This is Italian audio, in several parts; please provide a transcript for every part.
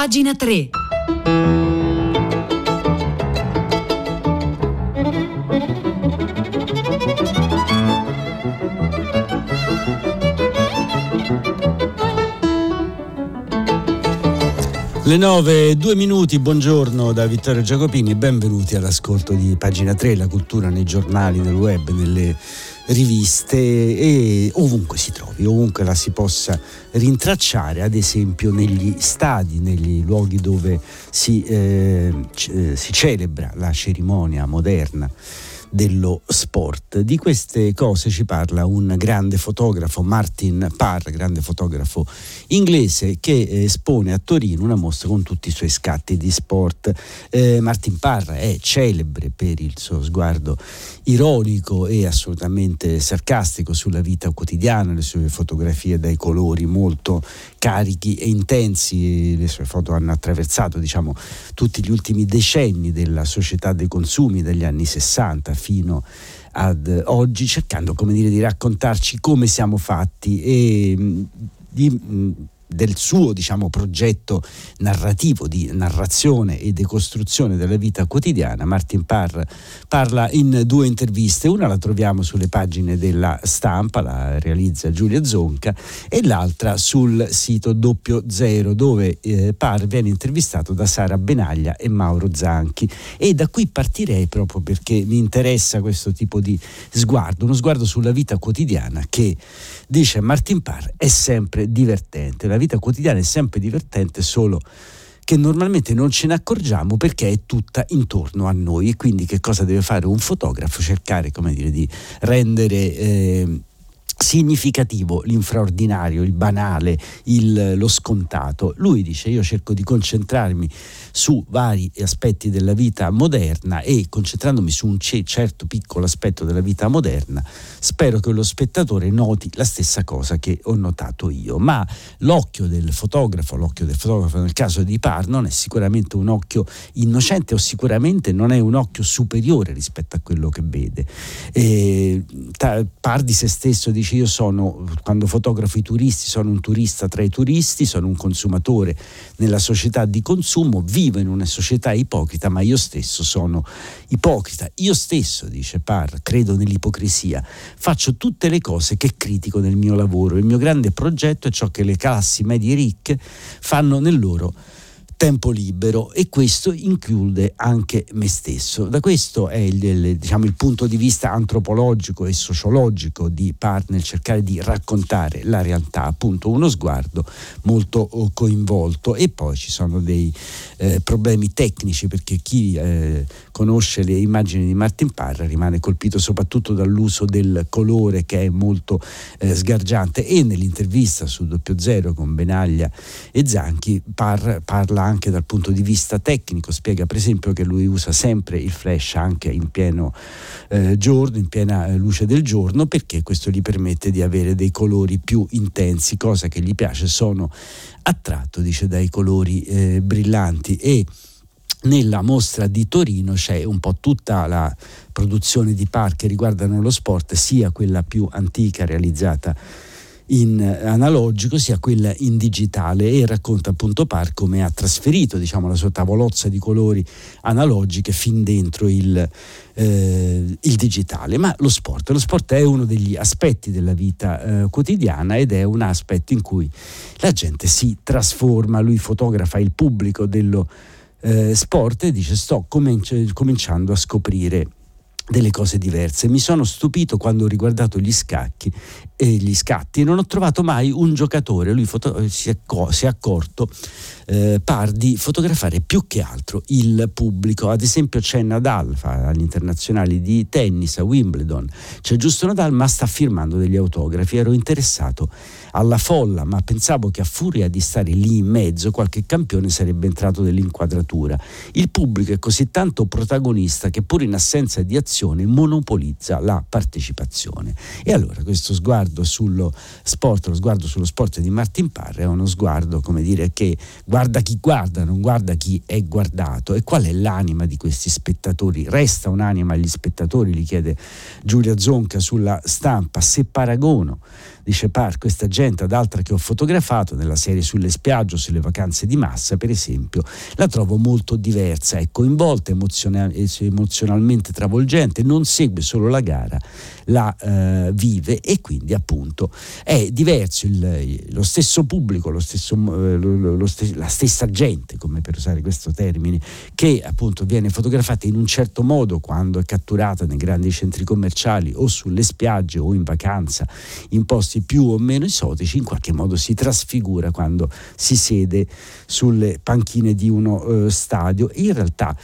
Pagina 3. Le 9, due minuti, buongiorno da Vittorio Giacopini, benvenuti all'ascolto di pagina 3, la cultura nei giornali, nel web, nelle riviste e ovunque si trovi, ovunque la si possa rintracciare, ad esempio negli stadi, negli luoghi dove si, eh, c- si celebra la cerimonia moderna dello sport. Di queste cose ci parla un grande fotografo, Martin Parr, grande fotografo inglese che espone a Torino una mostra con tutti i suoi scatti di sport. Eh, Martin Parr è celebre per il suo sguardo ironico e assolutamente sarcastico sulla vita quotidiana, le sue fotografie dai colori molto carichi e intensi, le sue foto hanno attraversato diciamo, tutti gli ultimi decenni della società dei consumi dagli anni 60 fino ad oggi, cercando come dire, di raccontarci come siamo fatti. E di del suo diciamo, progetto narrativo di narrazione e decostruzione della vita quotidiana, Martin Parr parla in due interviste, una la troviamo sulle pagine della stampa, la realizza Giulia Zonca, e l'altra sul sito doppio zero dove eh, Parr viene intervistato da Sara Benaglia e Mauro Zanchi e da qui partirei proprio perché mi interessa questo tipo di sguardo, uno sguardo sulla vita quotidiana che dice Martin Parr è sempre divertente. La vita quotidiana è sempre divertente, solo che normalmente non ce ne accorgiamo perché è tutta intorno a noi e quindi che cosa deve fare un fotografo? Cercare come dire, di rendere eh, significativo l'infraordinario, il banale, il, lo scontato. Lui dice io cerco di concentrarmi su vari aspetti della vita moderna e concentrandomi su un certo piccolo aspetto della vita moderna, spero che lo spettatore noti la stessa cosa che ho notato io. Ma l'occhio del fotografo, l'occhio del fotografo nel caso di Par non è sicuramente un occhio innocente o sicuramente non è un occhio superiore rispetto a quello che vede. E, Par di se stesso dice io sono, quando fotografo i turisti, sono un turista tra i turisti, sono un consumatore nella società di consumo, vivo in una società ipocrita, ma io stesso sono ipocrita. Io stesso, dice Parr, credo nell'ipocrisia, faccio tutte le cose che critico nel mio lavoro. Il mio grande progetto è ciò che le classi medie ricche fanno nel loro tempo libero e questo include anche me stesso. Da questo è il, il, diciamo, il punto di vista antropologico e sociologico di Partner, cercare di raccontare la realtà, appunto uno sguardo molto oh, coinvolto e poi ci sono dei eh, problemi tecnici perché chi eh, conosce le immagini di Martin Parra rimane colpito soprattutto dall'uso del colore che è molto eh, sgargiante e nell'intervista su Doppio Zero con Benaglia e Zanchi par, parla anche dal punto di vista tecnico, spiega per esempio che lui usa sempre il flash anche in pieno eh, giorno, in piena eh, luce del giorno, perché questo gli permette di avere dei colori più intensi, cosa che gli piace, sono attratto, dice, dai colori eh, brillanti. E nella mostra di Torino c'è un po' tutta la produzione di parchi che riguardano lo sport, sia quella più antica realizzata in analogico sia quella in digitale e racconta appunto Par come ha trasferito diciamo, la sua tavolozza di colori analogiche fin dentro il, eh, il digitale. Ma lo sport, lo sport è uno degli aspetti della vita eh, quotidiana ed è un aspetto in cui la gente si trasforma, lui fotografa il pubblico dello eh, sport e dice sto cominci- cominciando a scoprire delle cose diverse. Mi sono stupito quando ho riguardato gli scacchi e gli scatti e non ho trovato mai un giocatore, lui foto- si, è co- si, è accorto, eh, par di fotografare più che altro il pubblico. Ad esempio c'è Nadal agli internazionali di tennis a Wimbledon, c'è giusto Nadal ma sta firmando degli autografi, ero interessato alla folla, ma pensavo che a furia di stare lì in mezzo qualche campione sarebbe entrato nell'inquadratura. Il pubblico è così tanto protagonista che pur in assenza di azione monopolizza la partecipazione. E allora questo sguardo sullo sport, lo sguardo sullo sport di Martin Parr è uno sguardo, come dire, che guarda chi guarda, non guarda chi è guardato. E qual è l'anima di questi spettatori? Resta un'anima agli spettatori, gli chiede Giulia Zonca sulla stampa, se paragono dice Par, questa gente ad altra che ho fotografato nella serie sulle spiagge o sulle vacanze di massa, per esempio, la trovo molto diversa, è coinvolta emozional- emozionalmente travolgente, non segue solo la gara, la eh, vive e quindi appunto è diverso il, lo stesso pubblico, lo stesso, eh, lo, lo st- la stessa gente, come per usare questo termine, che appunto viene fotografata in un certo modo quando è catturata nei grandi centri commerciali o sulle spiagge o in vacanza in posti più o meno esotici, in qualche modo si trasfigura quando si siede sulle panchine di uno eh, stadio. In realtà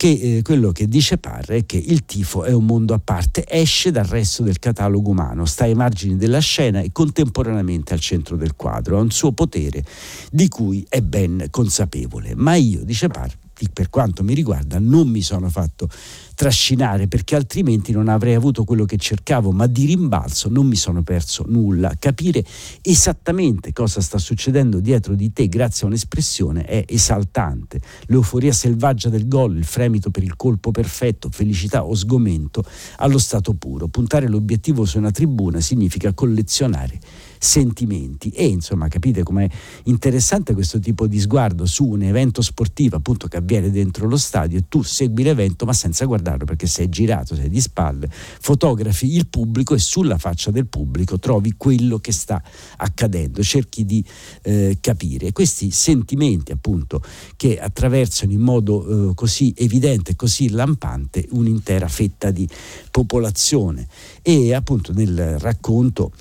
che eh, quello che dice Parra è che il tifo è un mondo a parte, esce dal resto del catalogo umano, sta ai margini della scena e contemporaneamente al centro del quadro, ha un suo potere di cui è ben consapevole. Ma io, dice Parra, per quanto mi riguarda, non mi sono fatto trascinare perché altrimenti non avrei avuto quello che cercavo, ma di rimbalzo non mi sono perso nulla. Capire esattamente cosa sta succedendo dietro di te grazie a un'espressione è esaltante. L'euforia selvaggia del gol, il fremito per il colpo perfetto, felicità o sgomento allo stato puro. Puntare l'obiettivo su una tribuna significa collezionare sentimenti. E insomma capite com'è interessante questo tipo di sguardo su un evento sportivo appunto che avviene dentro lo stadio. E tu segui l'evento ma senza guardarlo perché sei girato, sei di spalle, fotografi il pubblico e sulla faccia del pubblico trovi quello che sta accadendo, cerchi di eh, capire. Questi sentimenti appunto che attraversano in modo eh, così evidente, così lampante un'intera fetta di popolazione. E appunto nel racconto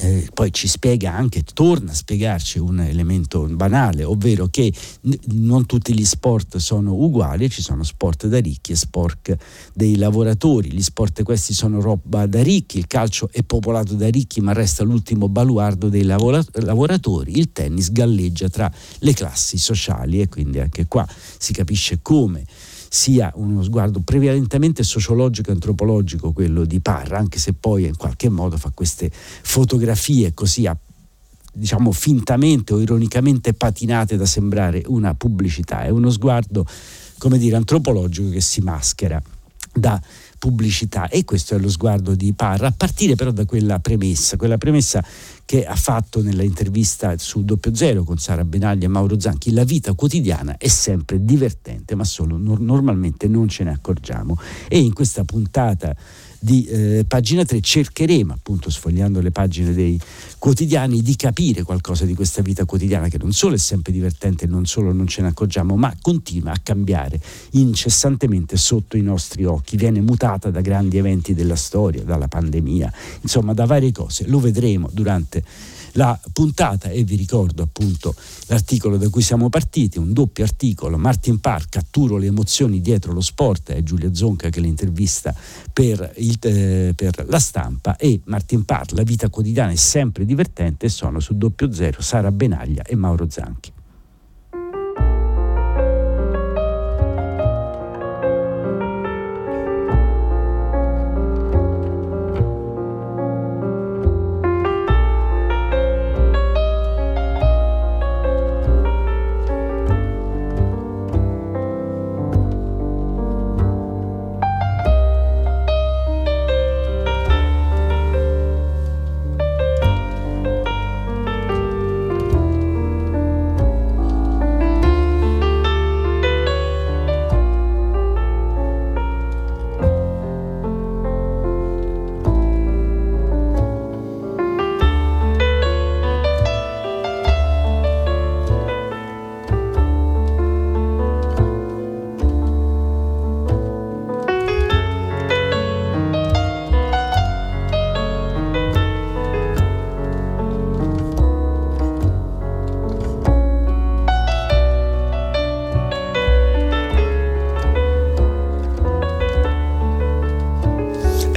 eh, poi ci spiega anche, torna a spiegarci un elemento banale, ovvero che n- non tutti gli sport sono uguali, ci sono sport da ricchi e sport dei lavoratori, gli sport questi sono roba da ricchi, il calcio è popolato da ricchi ma resta l'ultimo baluardo dei lavora- lavoratori, il tennis galleggia tra le classi sociali e quindi anche qua si capisce come sia uno sguardo prevalentemente sociologico e antropologico quello di Parra, anche se poi in qualche modo fa queste fotografie così a diciamo fintamente o ironicamente patinate da sembrare una pubblicità, è uno sguardo come dire antropologico che si maschera da pubblicità. E questo è lo sguardo di Parra, a partire però da quella premessa, quella premessa che ha fatto nell'intervista su Doppio Zero con Sara Benaglia e Mauro Zanchi, la vita quotidiana è sempre divertente, ma solo no- normalmente non ce ne accorgiamo. E in questa puntata di eh, pagina 3 cercheremo appunto sfogliando le pagine dei quotidiani di capire qualcosa di questa vita quotidiana che non solo è sempre divertente, non solo non ce ne accorgiamo, ma continua a cambiare incessantemente sotto i nostri occhi, viene mutata da grandi eventi della storia, dalla pandemia, insomma da varie cose. Lo vedremo durante la puntata e vi ricordo appunto l'articolo da cui siamo partiti, un doppio articolo, Martin Park, catturo le emozioni dietro lo sport, è Giulia Zonca che l'intervista per, il, eh, per la stampa e Martin Park, la vita quotidiana è sempre divertente, sono su doppio zero Sara Benaglia e Mauro Zanchi.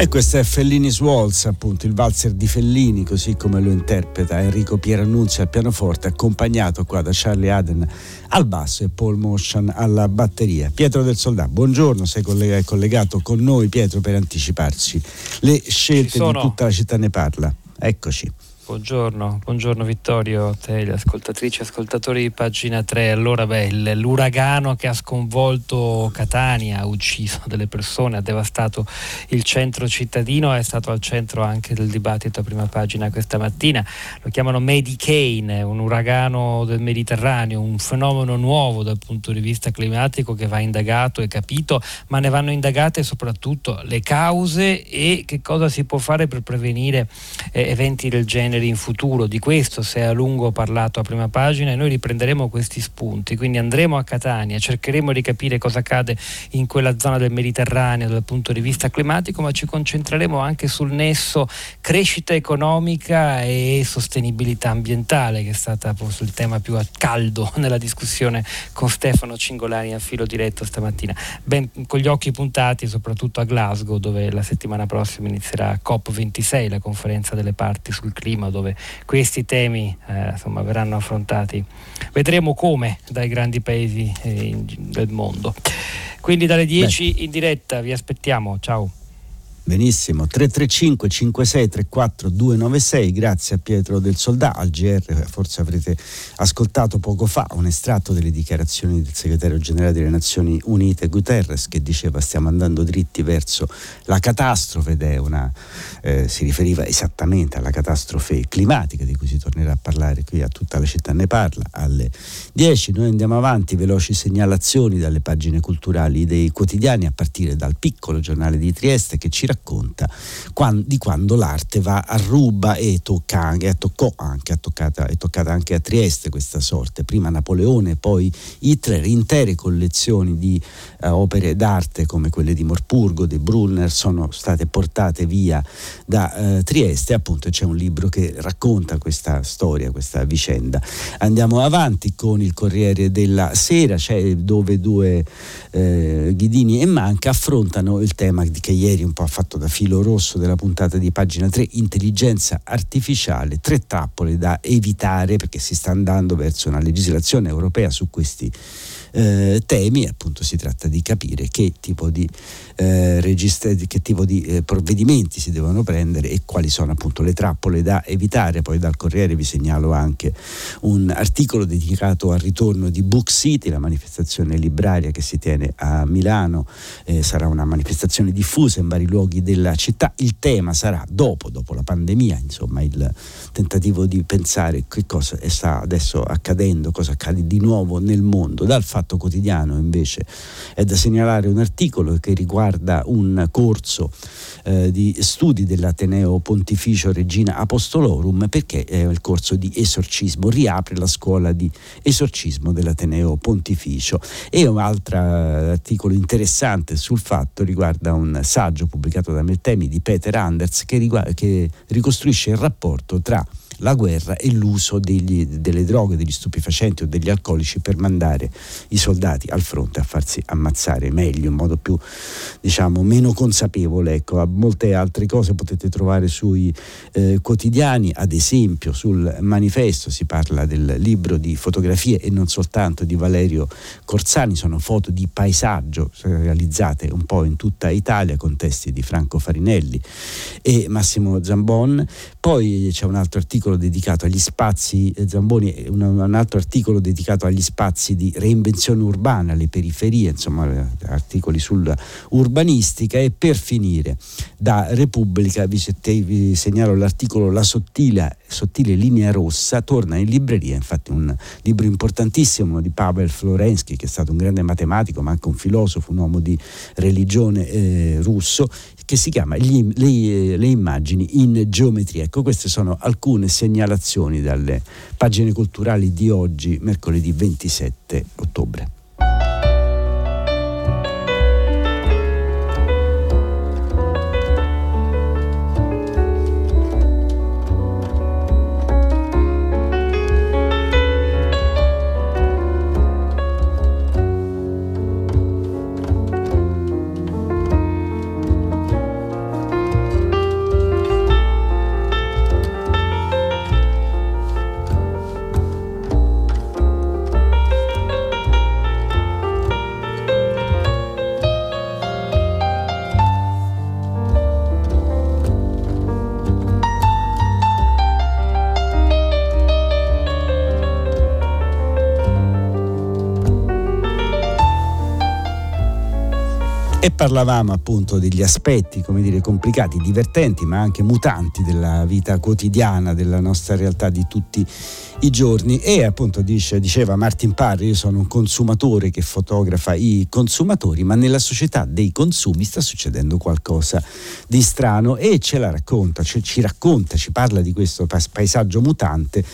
E questo è Fellini's Waltz, appunto, il valzer di Fellini, così come lo interpreta Enrico Pierannunzi al pianoforte, accompagnato qua da Charlie Aden al basso e Paul Motion alla batteria. Pietro del Soldato, buongiorno, sei collegato con noi Pietro per anticiparci le scelte di tutta la città ne parla. Eccoci. Buongiorno, buongiorno Vittorio, te, gli ascoltatrici e ascoltatori di pagina 3. Allora, beh, l'uragano che ha sconvolto Catania, ha ucciso delle persone, ha devastato il centro cittadino, è stato al centro anche del dibattito a prima pagina questa mattina. Lo chiamano Medicane, un uragano del Mediterraneo, un fenomeno nuovo dal punto di vista climatico che va indagato e capito, ma ne vanno indagate soprattutto le cause e che cosa si può fare per prevenire eh, eventi del genere generi in futuro, di questo si è a lungo parlato a prima pagina e noi riprenderemo questi spunti, quindi andremo a Catania, cercheremo di capire cosa accade in quella zona del Mediterraneo dal punto di vista climatico, ma ci concentreremo anche sul nesso crescita economica e sostenibilità ambientale, che è stata forse il tema più a caldo nella discussione con Stefano Cingolani a filo diretto stamattina, ben, con gli occhi puntati soprattutto a Glasgow, dove la settimana prossima inizierà COP26, la conferenza delle parti sul clima clima dove questi temi eh, insomma, verranno affrontati. Vedremo come dai grandi paesi eh, del mondo. Quindi dalle 10 Beh. in diretta vi aspettiamo, ciao. Benissimo, 335 5634 296, grazie a Pietro del Soldà, al GR, forse avrete ascoltato poco fa un estratto delle dichiarazioni del segretario generale delle Nazioni Unite Guterres che diceva stiamo andando dritti verso la catastrofe ed è una, eh, si riferiva esattamente alla catastrofe climatica di cui si tornerà a parlare qui a tutta la città ne parla alle 10, noi andiamo avanti, veloci segnalazioni dalle pagine culturali dei quotidiani a partire dal piccolo giornale di Trieste che ci racconta racconta di quando l'arte va a ruba e tocca anche, toccò anche, è toccata, è toccata anche a Trieste questa sorte, prima Napoleone, poi Hitler, intere collezioni di uh, opere d'arte come quelle di Morpurgo, di Brunner sono state portate via da uh, Trieste, appunto c'è un libro che racconta questa storia, questa vicenda. Andiamo avanti con il Corriere della Sera, cioè dove due eh, Ghidini e Manca affrontano il tema che ieri un po' ha fatto da filo rosso della puntata di pagina 3, intelligenza artificiale, tre trappole da evitare perché si sta andando verso una legislazione europea su questi eh, temi, appunto si tratta di capire che tipo di, eh, registra- che tipo di eh, provvedimenti si devono prendere e quali sono appunto le trappole da evitare. Poi dal Corriere vi segnalo anche un articolo dedicato al ritorno di Book City, la manifestazione libraria che si tiene a Milano, eh, sarà una manifestazione diffusa in vari luoghi della città. Il tema sarà dopo, dopo la pandemia, insomma il tentativo di pensare che cosa sta adesso accadendo, cosa accade di nuovo nel mondo, dal fatto Fatto Quotidiano invece è da segnalare un articolo che riguarda un corso eh, di studi dell'Ateneo Pontificio Regina Apostolorum perché è il corso di esorcismo, riapre la scuola di esorcismo dell'Ateneo Pontificio. E un altro articolo interessante sul fatto riguarda un saggio pubblicato da Meltemi di Peter Anders che, riguarda, che ricostruisce il rapporto tra la guerra e l'uso degli, delle droghe, degli stupefacenti o degli alcolici per mandare i soldati al fronte a farsi ammazzare meglio, in modo più, diciamo, meno consapevole. Ecco, molte altre cose potete trovare sui eh, quotidiani, ad esempio sul manifesto si parla del libro di fotografie e non soltanto di Valerio Corsani, sono foto di paesaggio realizzate un po' in tutta Italia con testi di Franco Farinelli e Massimo Zambon. Poi c'è un altro articolo dedicato agli spazi, eh, Zamboni, un, un, altro articolo dedicato agli spazi di reinvenzione urbana, alle periferie, insomma articoli sull'urbanistica. E per finire da Repubblica vi, vi segnalo l'articolo La sottile, sottile, linea rossa, torna in libreria, infatti un libro importantissimo di Pavel Florensky che è stato un grande matematico ma anche un filosofo, un uomo di religione eh, russo che si chiama gli, le, le, immagini in geometria. Ecco, queste sono alcune segnalazioni dalle pagine culturali di oggi, mercoledì 27 ottobre. E parlavamo appunto degli aspetti, come dire, complicati, divertenti, ma anche mutanti della vita quotidiana, della nostra realtà di tutti i giorni. E appunto dice, diceva Martin Parri, io sono un consumatore che fotografa i consumatori, ma nella società dei consumi sta succedendo qualcosa di strano. E ce la racconta, cioè ci racconta, ci parla di questo paesaggio mutante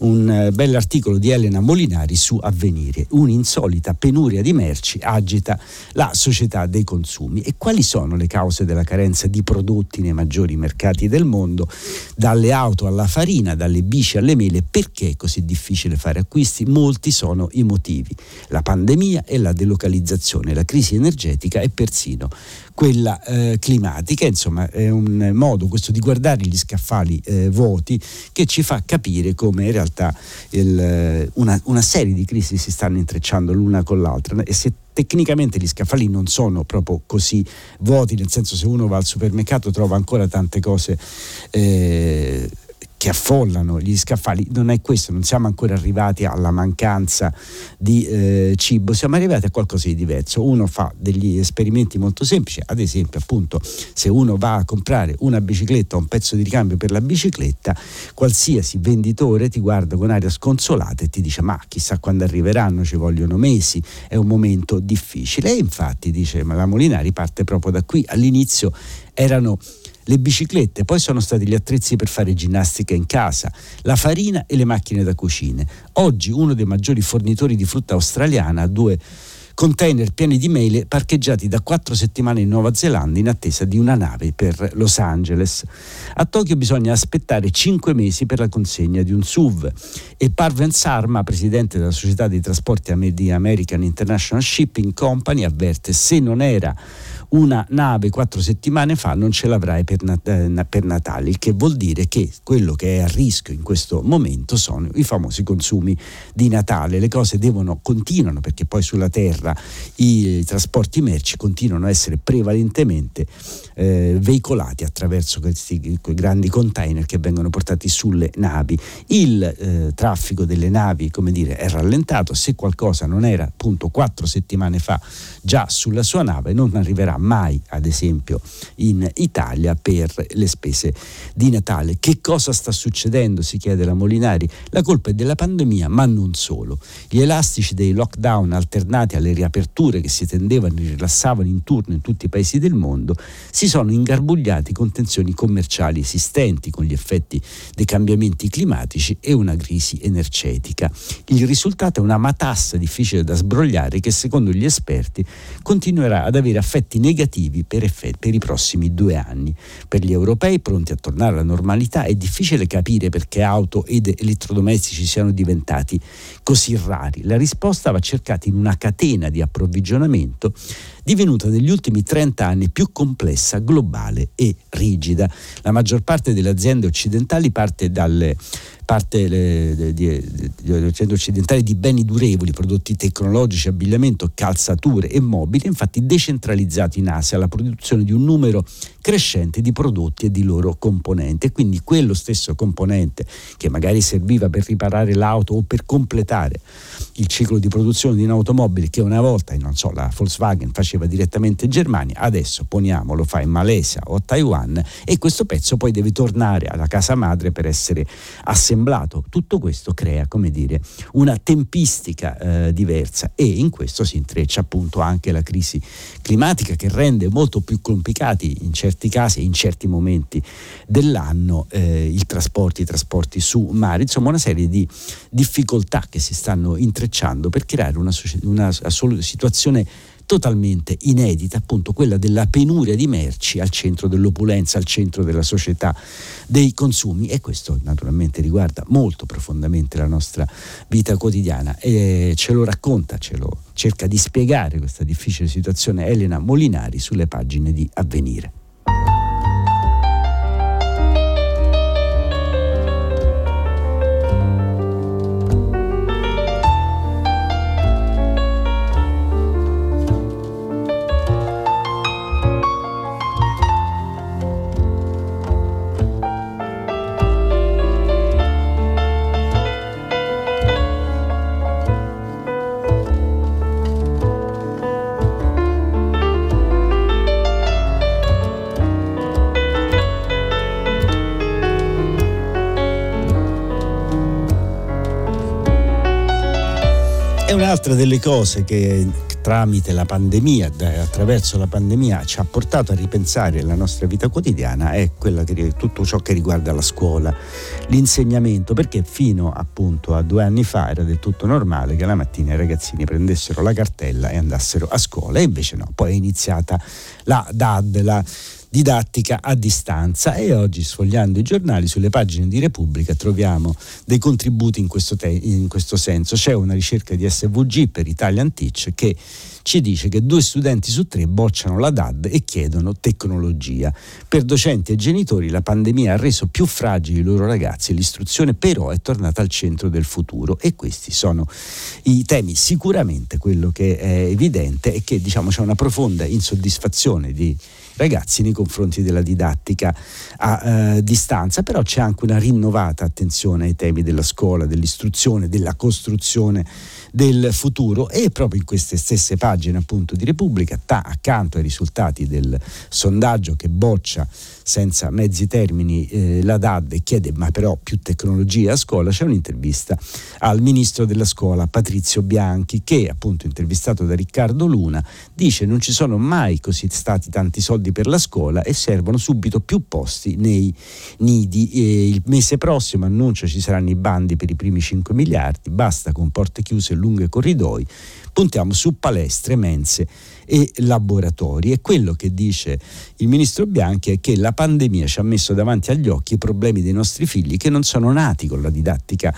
un eh, bell'articolo di Elena Molinari su Avvenire. Un'insolita penuria di merci agita la società dei consumi. E quali sono le cause della carenza di prodotti nei maggiori mercati del mondo? Dalle auto alla farina, dalle bici alle mele. Perché è così difficile fare acquisti? Molti sono i motivi. La pandemia e la delocalizzazione, la crisi energetica e persino quella eh, climatica. Insomma, è un modo questo di guardare gli scaffali eh, vuoti che ci fa capire come in realtà il, eh, una, una, serie di crisi si stanno intrecciando l'una con l'altra e se tecnicamente gli scaffali non sono proprio così vuoti, nel senso se uno va al supermercato trova ancora tante cose eh, che affollano gli scaffali, non è questo, non siamo ancora arrivati alla mancanza di eh, cibo, siamo arrivati a qualcosa di diverso. Uno fa degli esperimenti molto semplici, ad esempio appunto se uno va a comprare una bicicletta o un pezzo di ricambio per la bicicletta, qualsiasi venditore ti guarda con aria sconsolata e ti dice ma chissà quando arriveranno, ci vogliono mesi, è un momento difficile. E infatti dice la Molinari parte proprio da qui, all'inizio erano le biciclette, poi sono stati gli attrezzi per fare ginnastica in casa, la farina e le macchine da cucine. Oggi uno dei maggiori fornitori di frutta australiana ha due container pieni di mele parcheggiati da quattro settimane in Nuova Zelanda in attesa di una nave per Los Angeles. A Tokyo bisogna aspettare cinque mesi per la consegna di un SUV e Parven Sarma, presidente della società dei trasporti di American International Shipping Company, avverte se non era una nave quattro settimane fa non ce l'avrai per, Nat- eh, per Natale, il che vuol dire che quello che è a rischio in questo momento sono i famosi consumi di Natale. Le cose devono, continuano perché poi sulla terra i trasporti merci continuano a essere prevalentemente eh, veicolati attraverso questi grandi container che vengono portati sulle navi. Il eh, traffico delle navi, come dire, è rallentato. Se qualcosa non era appunto quattro settimane fa già sulla sua nave, non arriverà mai, ad esempio, in Italia per le spese di Natale. Che cosa sta succedendo? Si chiede la Molinari. La colpa è della pandemia, ma non solo. Gli elastici dei lockdown alternati alle riaperture che si tendevano e rilassavano in turno in tutti i paesi del mondo si sono ingarbugliati con tensioni commerciali esistenti, con gli effetti dei cambiamenti climatici e una crisi energetica. Il risultato è una matassa difficile da sbrogliare che secondo gli esperti continuerà ad avere effetti negativi negativi per, effetti, per i prossimi due anni. Per gli europei pronti a tornare alla normalità è difficile capire perché auto ed elettrodomestici siano diventati così rari. La risposta va cercata in una catena di approvvigionamento divenuta negli ultimi 30 anni più complessa, globale e rigida. La maggior parte delle aziende occidentali parte dalle parte delle centri occidentali di beni durevoli, prodotti tecnologici, abbigliamento, calzature e mobili, infatti decentralizzato in Asia la produzione di un numero crescente di prodotti e di loro componenti. Quindi quello stesso componente che magari serviva per riparare l'auto o per completare il ciclo di produzione di un'automobile che una volta, non so, la Volkswagen faceva direttamente in Germania, adesso poniamo lo fa in Malesia o a Taiwan e questo pezzo poi deve tornare alla casa madre per essere assemblato assemblato. Tutto questo crea, come dire, una tempistica eh, diversa e in questo si intreccia appunto anche la crisi climatica che rende molto più complicati in certi casi e in certi momenti dell'anno eh, i trasporti, i trasporti su mare, insomma una serie di difficoltà che si stanno intrecciando per creare una, una situazione totalmente inedita, appunto quella della penuria di merci al centro dell'opulenza, al centro della società dei consumi e questo naturalmente riguarda molto profondamente la nostra vita quotidiana e ce lo racconta, ce lo cerca di spiegare questa difficile situazione Elena Molinari sulle pagine di Avvenire. Un'altra delle cose che tramite la pandemia, attraverso la pandemia, ci ha portato a ripensare la nostra vita quotidiana è quella che, tutto ciò che riguarda la scuola, l'insegnamento, perché fino appunto a due anni fa era del tutto normale che la mattina i ragazzini prendessero la cartella e andassero a scuola, e invece no, poi è iniziata la DAD, la didattica a distanza e oggi sfogliando i giornali sulle pagine di Repubblica troviamo dei contributi in questo, te- in questo senso. C'è una ricerca di SVG per Italian Teach che ci dice che due studenti su tre bocciano la DAD e chiedono tecnologia. Per docenti e genitori la pandemia ha reso più fragili i loro ragazzi, l'istruzione però è tornata al centro del futuro e questi sono i temi. Sicuramente quello che è evidente è che diciamo, c'è una profonda insoddisfazione di ragazzi nei confronti della didattica a eh, distanza, però c'è anche una rinnovata attenzione ai temi della scuola, dell'istruzione, della costruzione del futuro. E proprio in queste stesse pagine appunto di Repubblica, ta, accanto ai risultati del sondaggio che boccia senza mezzi termini eh, la DAD chiede ma però più tecnologia a scuola, c'è un'intervista al ministro della scuola Patrizio Bianchi che appunto intervistato da Riccardo Luna dice non ci sono mai così stati tanti soldi per la scuola e servono subito più posti nei nidi. E il mese prossimo annuncia ci saranno i bandi per i primi 5 miliardi, basta con porte chiuse e lunghe corridoi, puntiamo su palestre, mense e laboratori. E quello che dice il ministro Bianchi è che la pandemia ci ha messo davanti agli occhi i problemi dei nostri figli che non sono nati con la didattica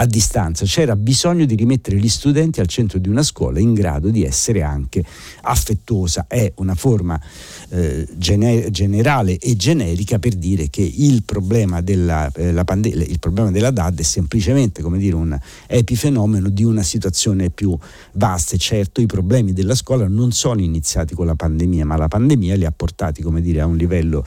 a distanza. C'era bisogno di rimettere gli studenti al centro di una scuola in grado di essere anche affettuosa. È una forma eh, gener- generale e generica per dire che il problema della, eh, pande- il problema della DAD è semplicemente come dire, un epifenomeno di una situazione più vasta. E certo i problemi della scuola non sono iniziati con la pandemia, ma la pandemia li ha portati come dire, a un livello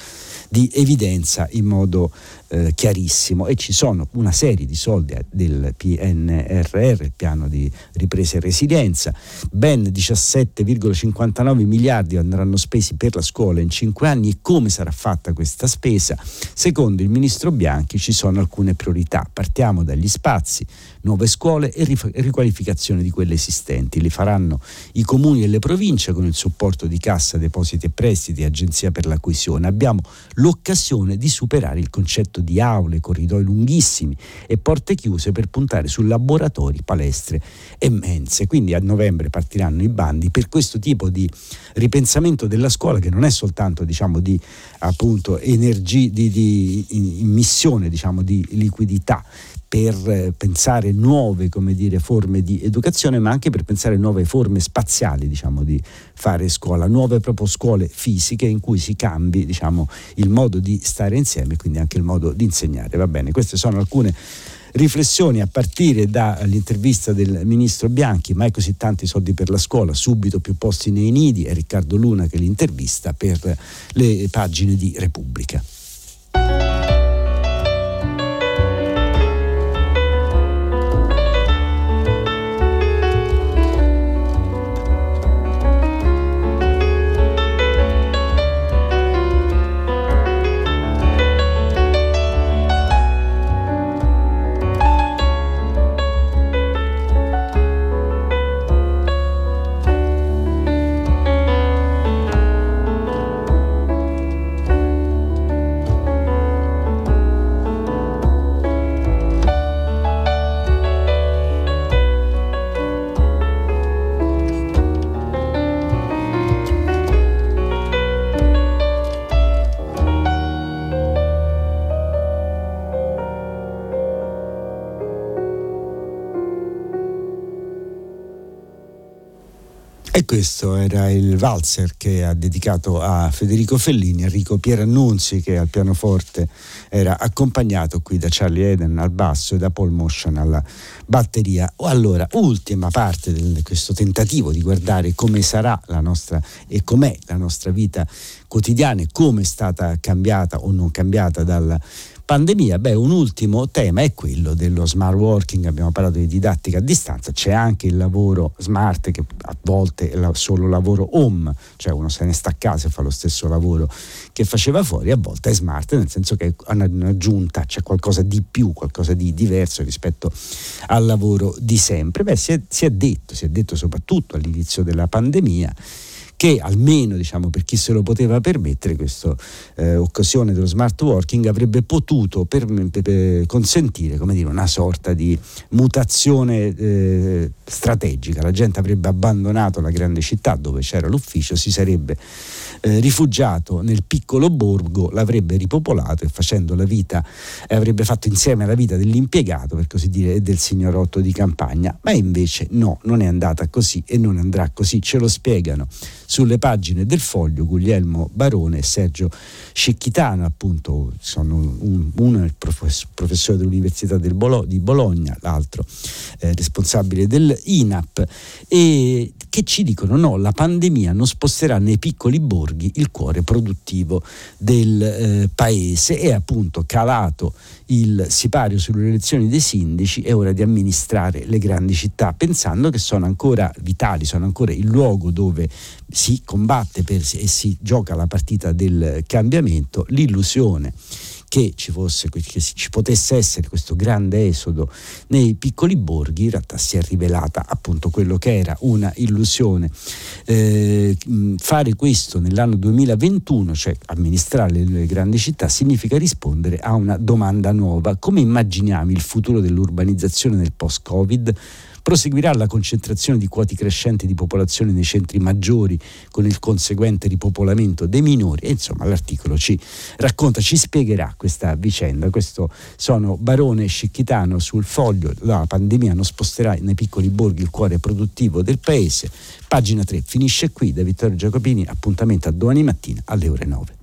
di evidenza in modo eh, chiarissimo e ci sono una serie di soldi del PNRR, il piano di ripresa e resilienza, ben 17,59 miliardi andranno spesi per la scuola in cinque anni. E come sarà fatta questa spesa? Secondo il ministro Bianchi ci sono alcune priorità, partiamo dagli spazi, nuove scuole e riqualificazione di quelle esistenti, le faranno i comuni e le province con il supporto di Cassa Depositi e Prestiti Agenzia per la Coesione. Abbiamo l'occasione di superare il concetto di aule, corridoi lunghissimi e porte chiuse per puntare su laboratori, palestre e mense. Quindi a novembre partiranno i bandi per questo tipo di ripensamento della scuola che non è soltanto diciamo, di appunto, energia, di, di immissione diciamo, di liquidità per pensare nuove dire, forme di educazione, ma anche per pensare nuove forme spaziali diciamo, di fare scuola, nuove proprio scuole fisiche in cui si cambi diciamo, il modo di stare insieme e quindi anche il modo di insegnare. Va bene, queste sono alcune riflessioni a partire dall'intervista del ministro Bianchi, mai così tanti soldi per la scuola, subito più posti nei nidi, e Riccardo Luna che l'intervista per le pagine di Repubblica. Questo era il valzer che ha dedicato a Federico Fellini, Enrico Pierannunzi che al pianoforte era accompagnato qui da Charlie Eden al basso e da Paul Motion alla batteria. Allora, ultima parte di questo tentativo di guardare come sarà la nostra e com'è la nostra vita quotidiana e come è stata cambiata o non cambiata dalla pandemia. Beh, un ultimo tema è quello dello smart working, abbiamo parlato di didattica a distanza, c'è anche il lavoro smart che a volte è solo lavoro home, cioè uno se ne sta a casa e fa lo stesso lavoro che faceva fuori, a volte è smart, nel senso che hanno aggiunta, c'è qualcosa di più, qualcosa di diverso rispetto al lavoro di sempre. Beh, si è, si è detto, si è detto soprattutto all'inizio della pandemia che almeno diciamo, per chi se lo poteva permettere questa eh, occasione dello smart working avrebbe potuto per, per consentire dire, una sorta di mutazione eh, strategica. La gente avrebbe abbandonato la grande città dove c'era l'ufficio, si sarebbe eh, rifugiato nel piccolo borgo, l'avrebbe ripopolato e facendo la vita, eh, avrebbe fatto insieme alla vita dell'impiegato, per così dire, e del signorotto di campagna. Ma invece no, non è andata così e non andrà così. Ce lo spiegano sulle pagine del foglio Guglielmo Barone e Sergio Cecchitano, appunto, sono un, uno è il professore dell'Università del Bolo, di Bologna, l'altro eh, responsabile dell'INAP, e che ci dicono no, la pandemia non sposterà nei piccoli borghi il cuore produttivo del eh, paese. È appunto calato il sipario sulle elezioni dei sindaci, è ora di amministrare le grandi città, pensando che sono ancora vitali, sono ancora il luogo dove si combatte per, e si gioca la partita del cambiamento, l'illusione che ci, fosse, che ci potesse essere questo grande esodo nei piccoli borghi, in realtà si è rivelata appunto quello che era una illusione. Eh, fare questo nell'anno 2021, cioè amministrare le grandi città, significa rispondere a una domanda nuova. Come immaginiamo il futuro dell'urbanizzazione nel post-Covid? Proseguirà la concentrazione di quoti crescenti di popolazione nei centri maggiori con il conseguente ripopolamento dei minori e insomma l'articolo ci racconta, ci spiegherà questa vicenda. Questo sono Barone e Scicchitano sul foglio, la pandemia non sposterà nei piccoli borghi il cuore produttivo del paese. Pagina 3 finisce qui da Vittorio Giacopini, appuntamento a domani mattina alle ore 9.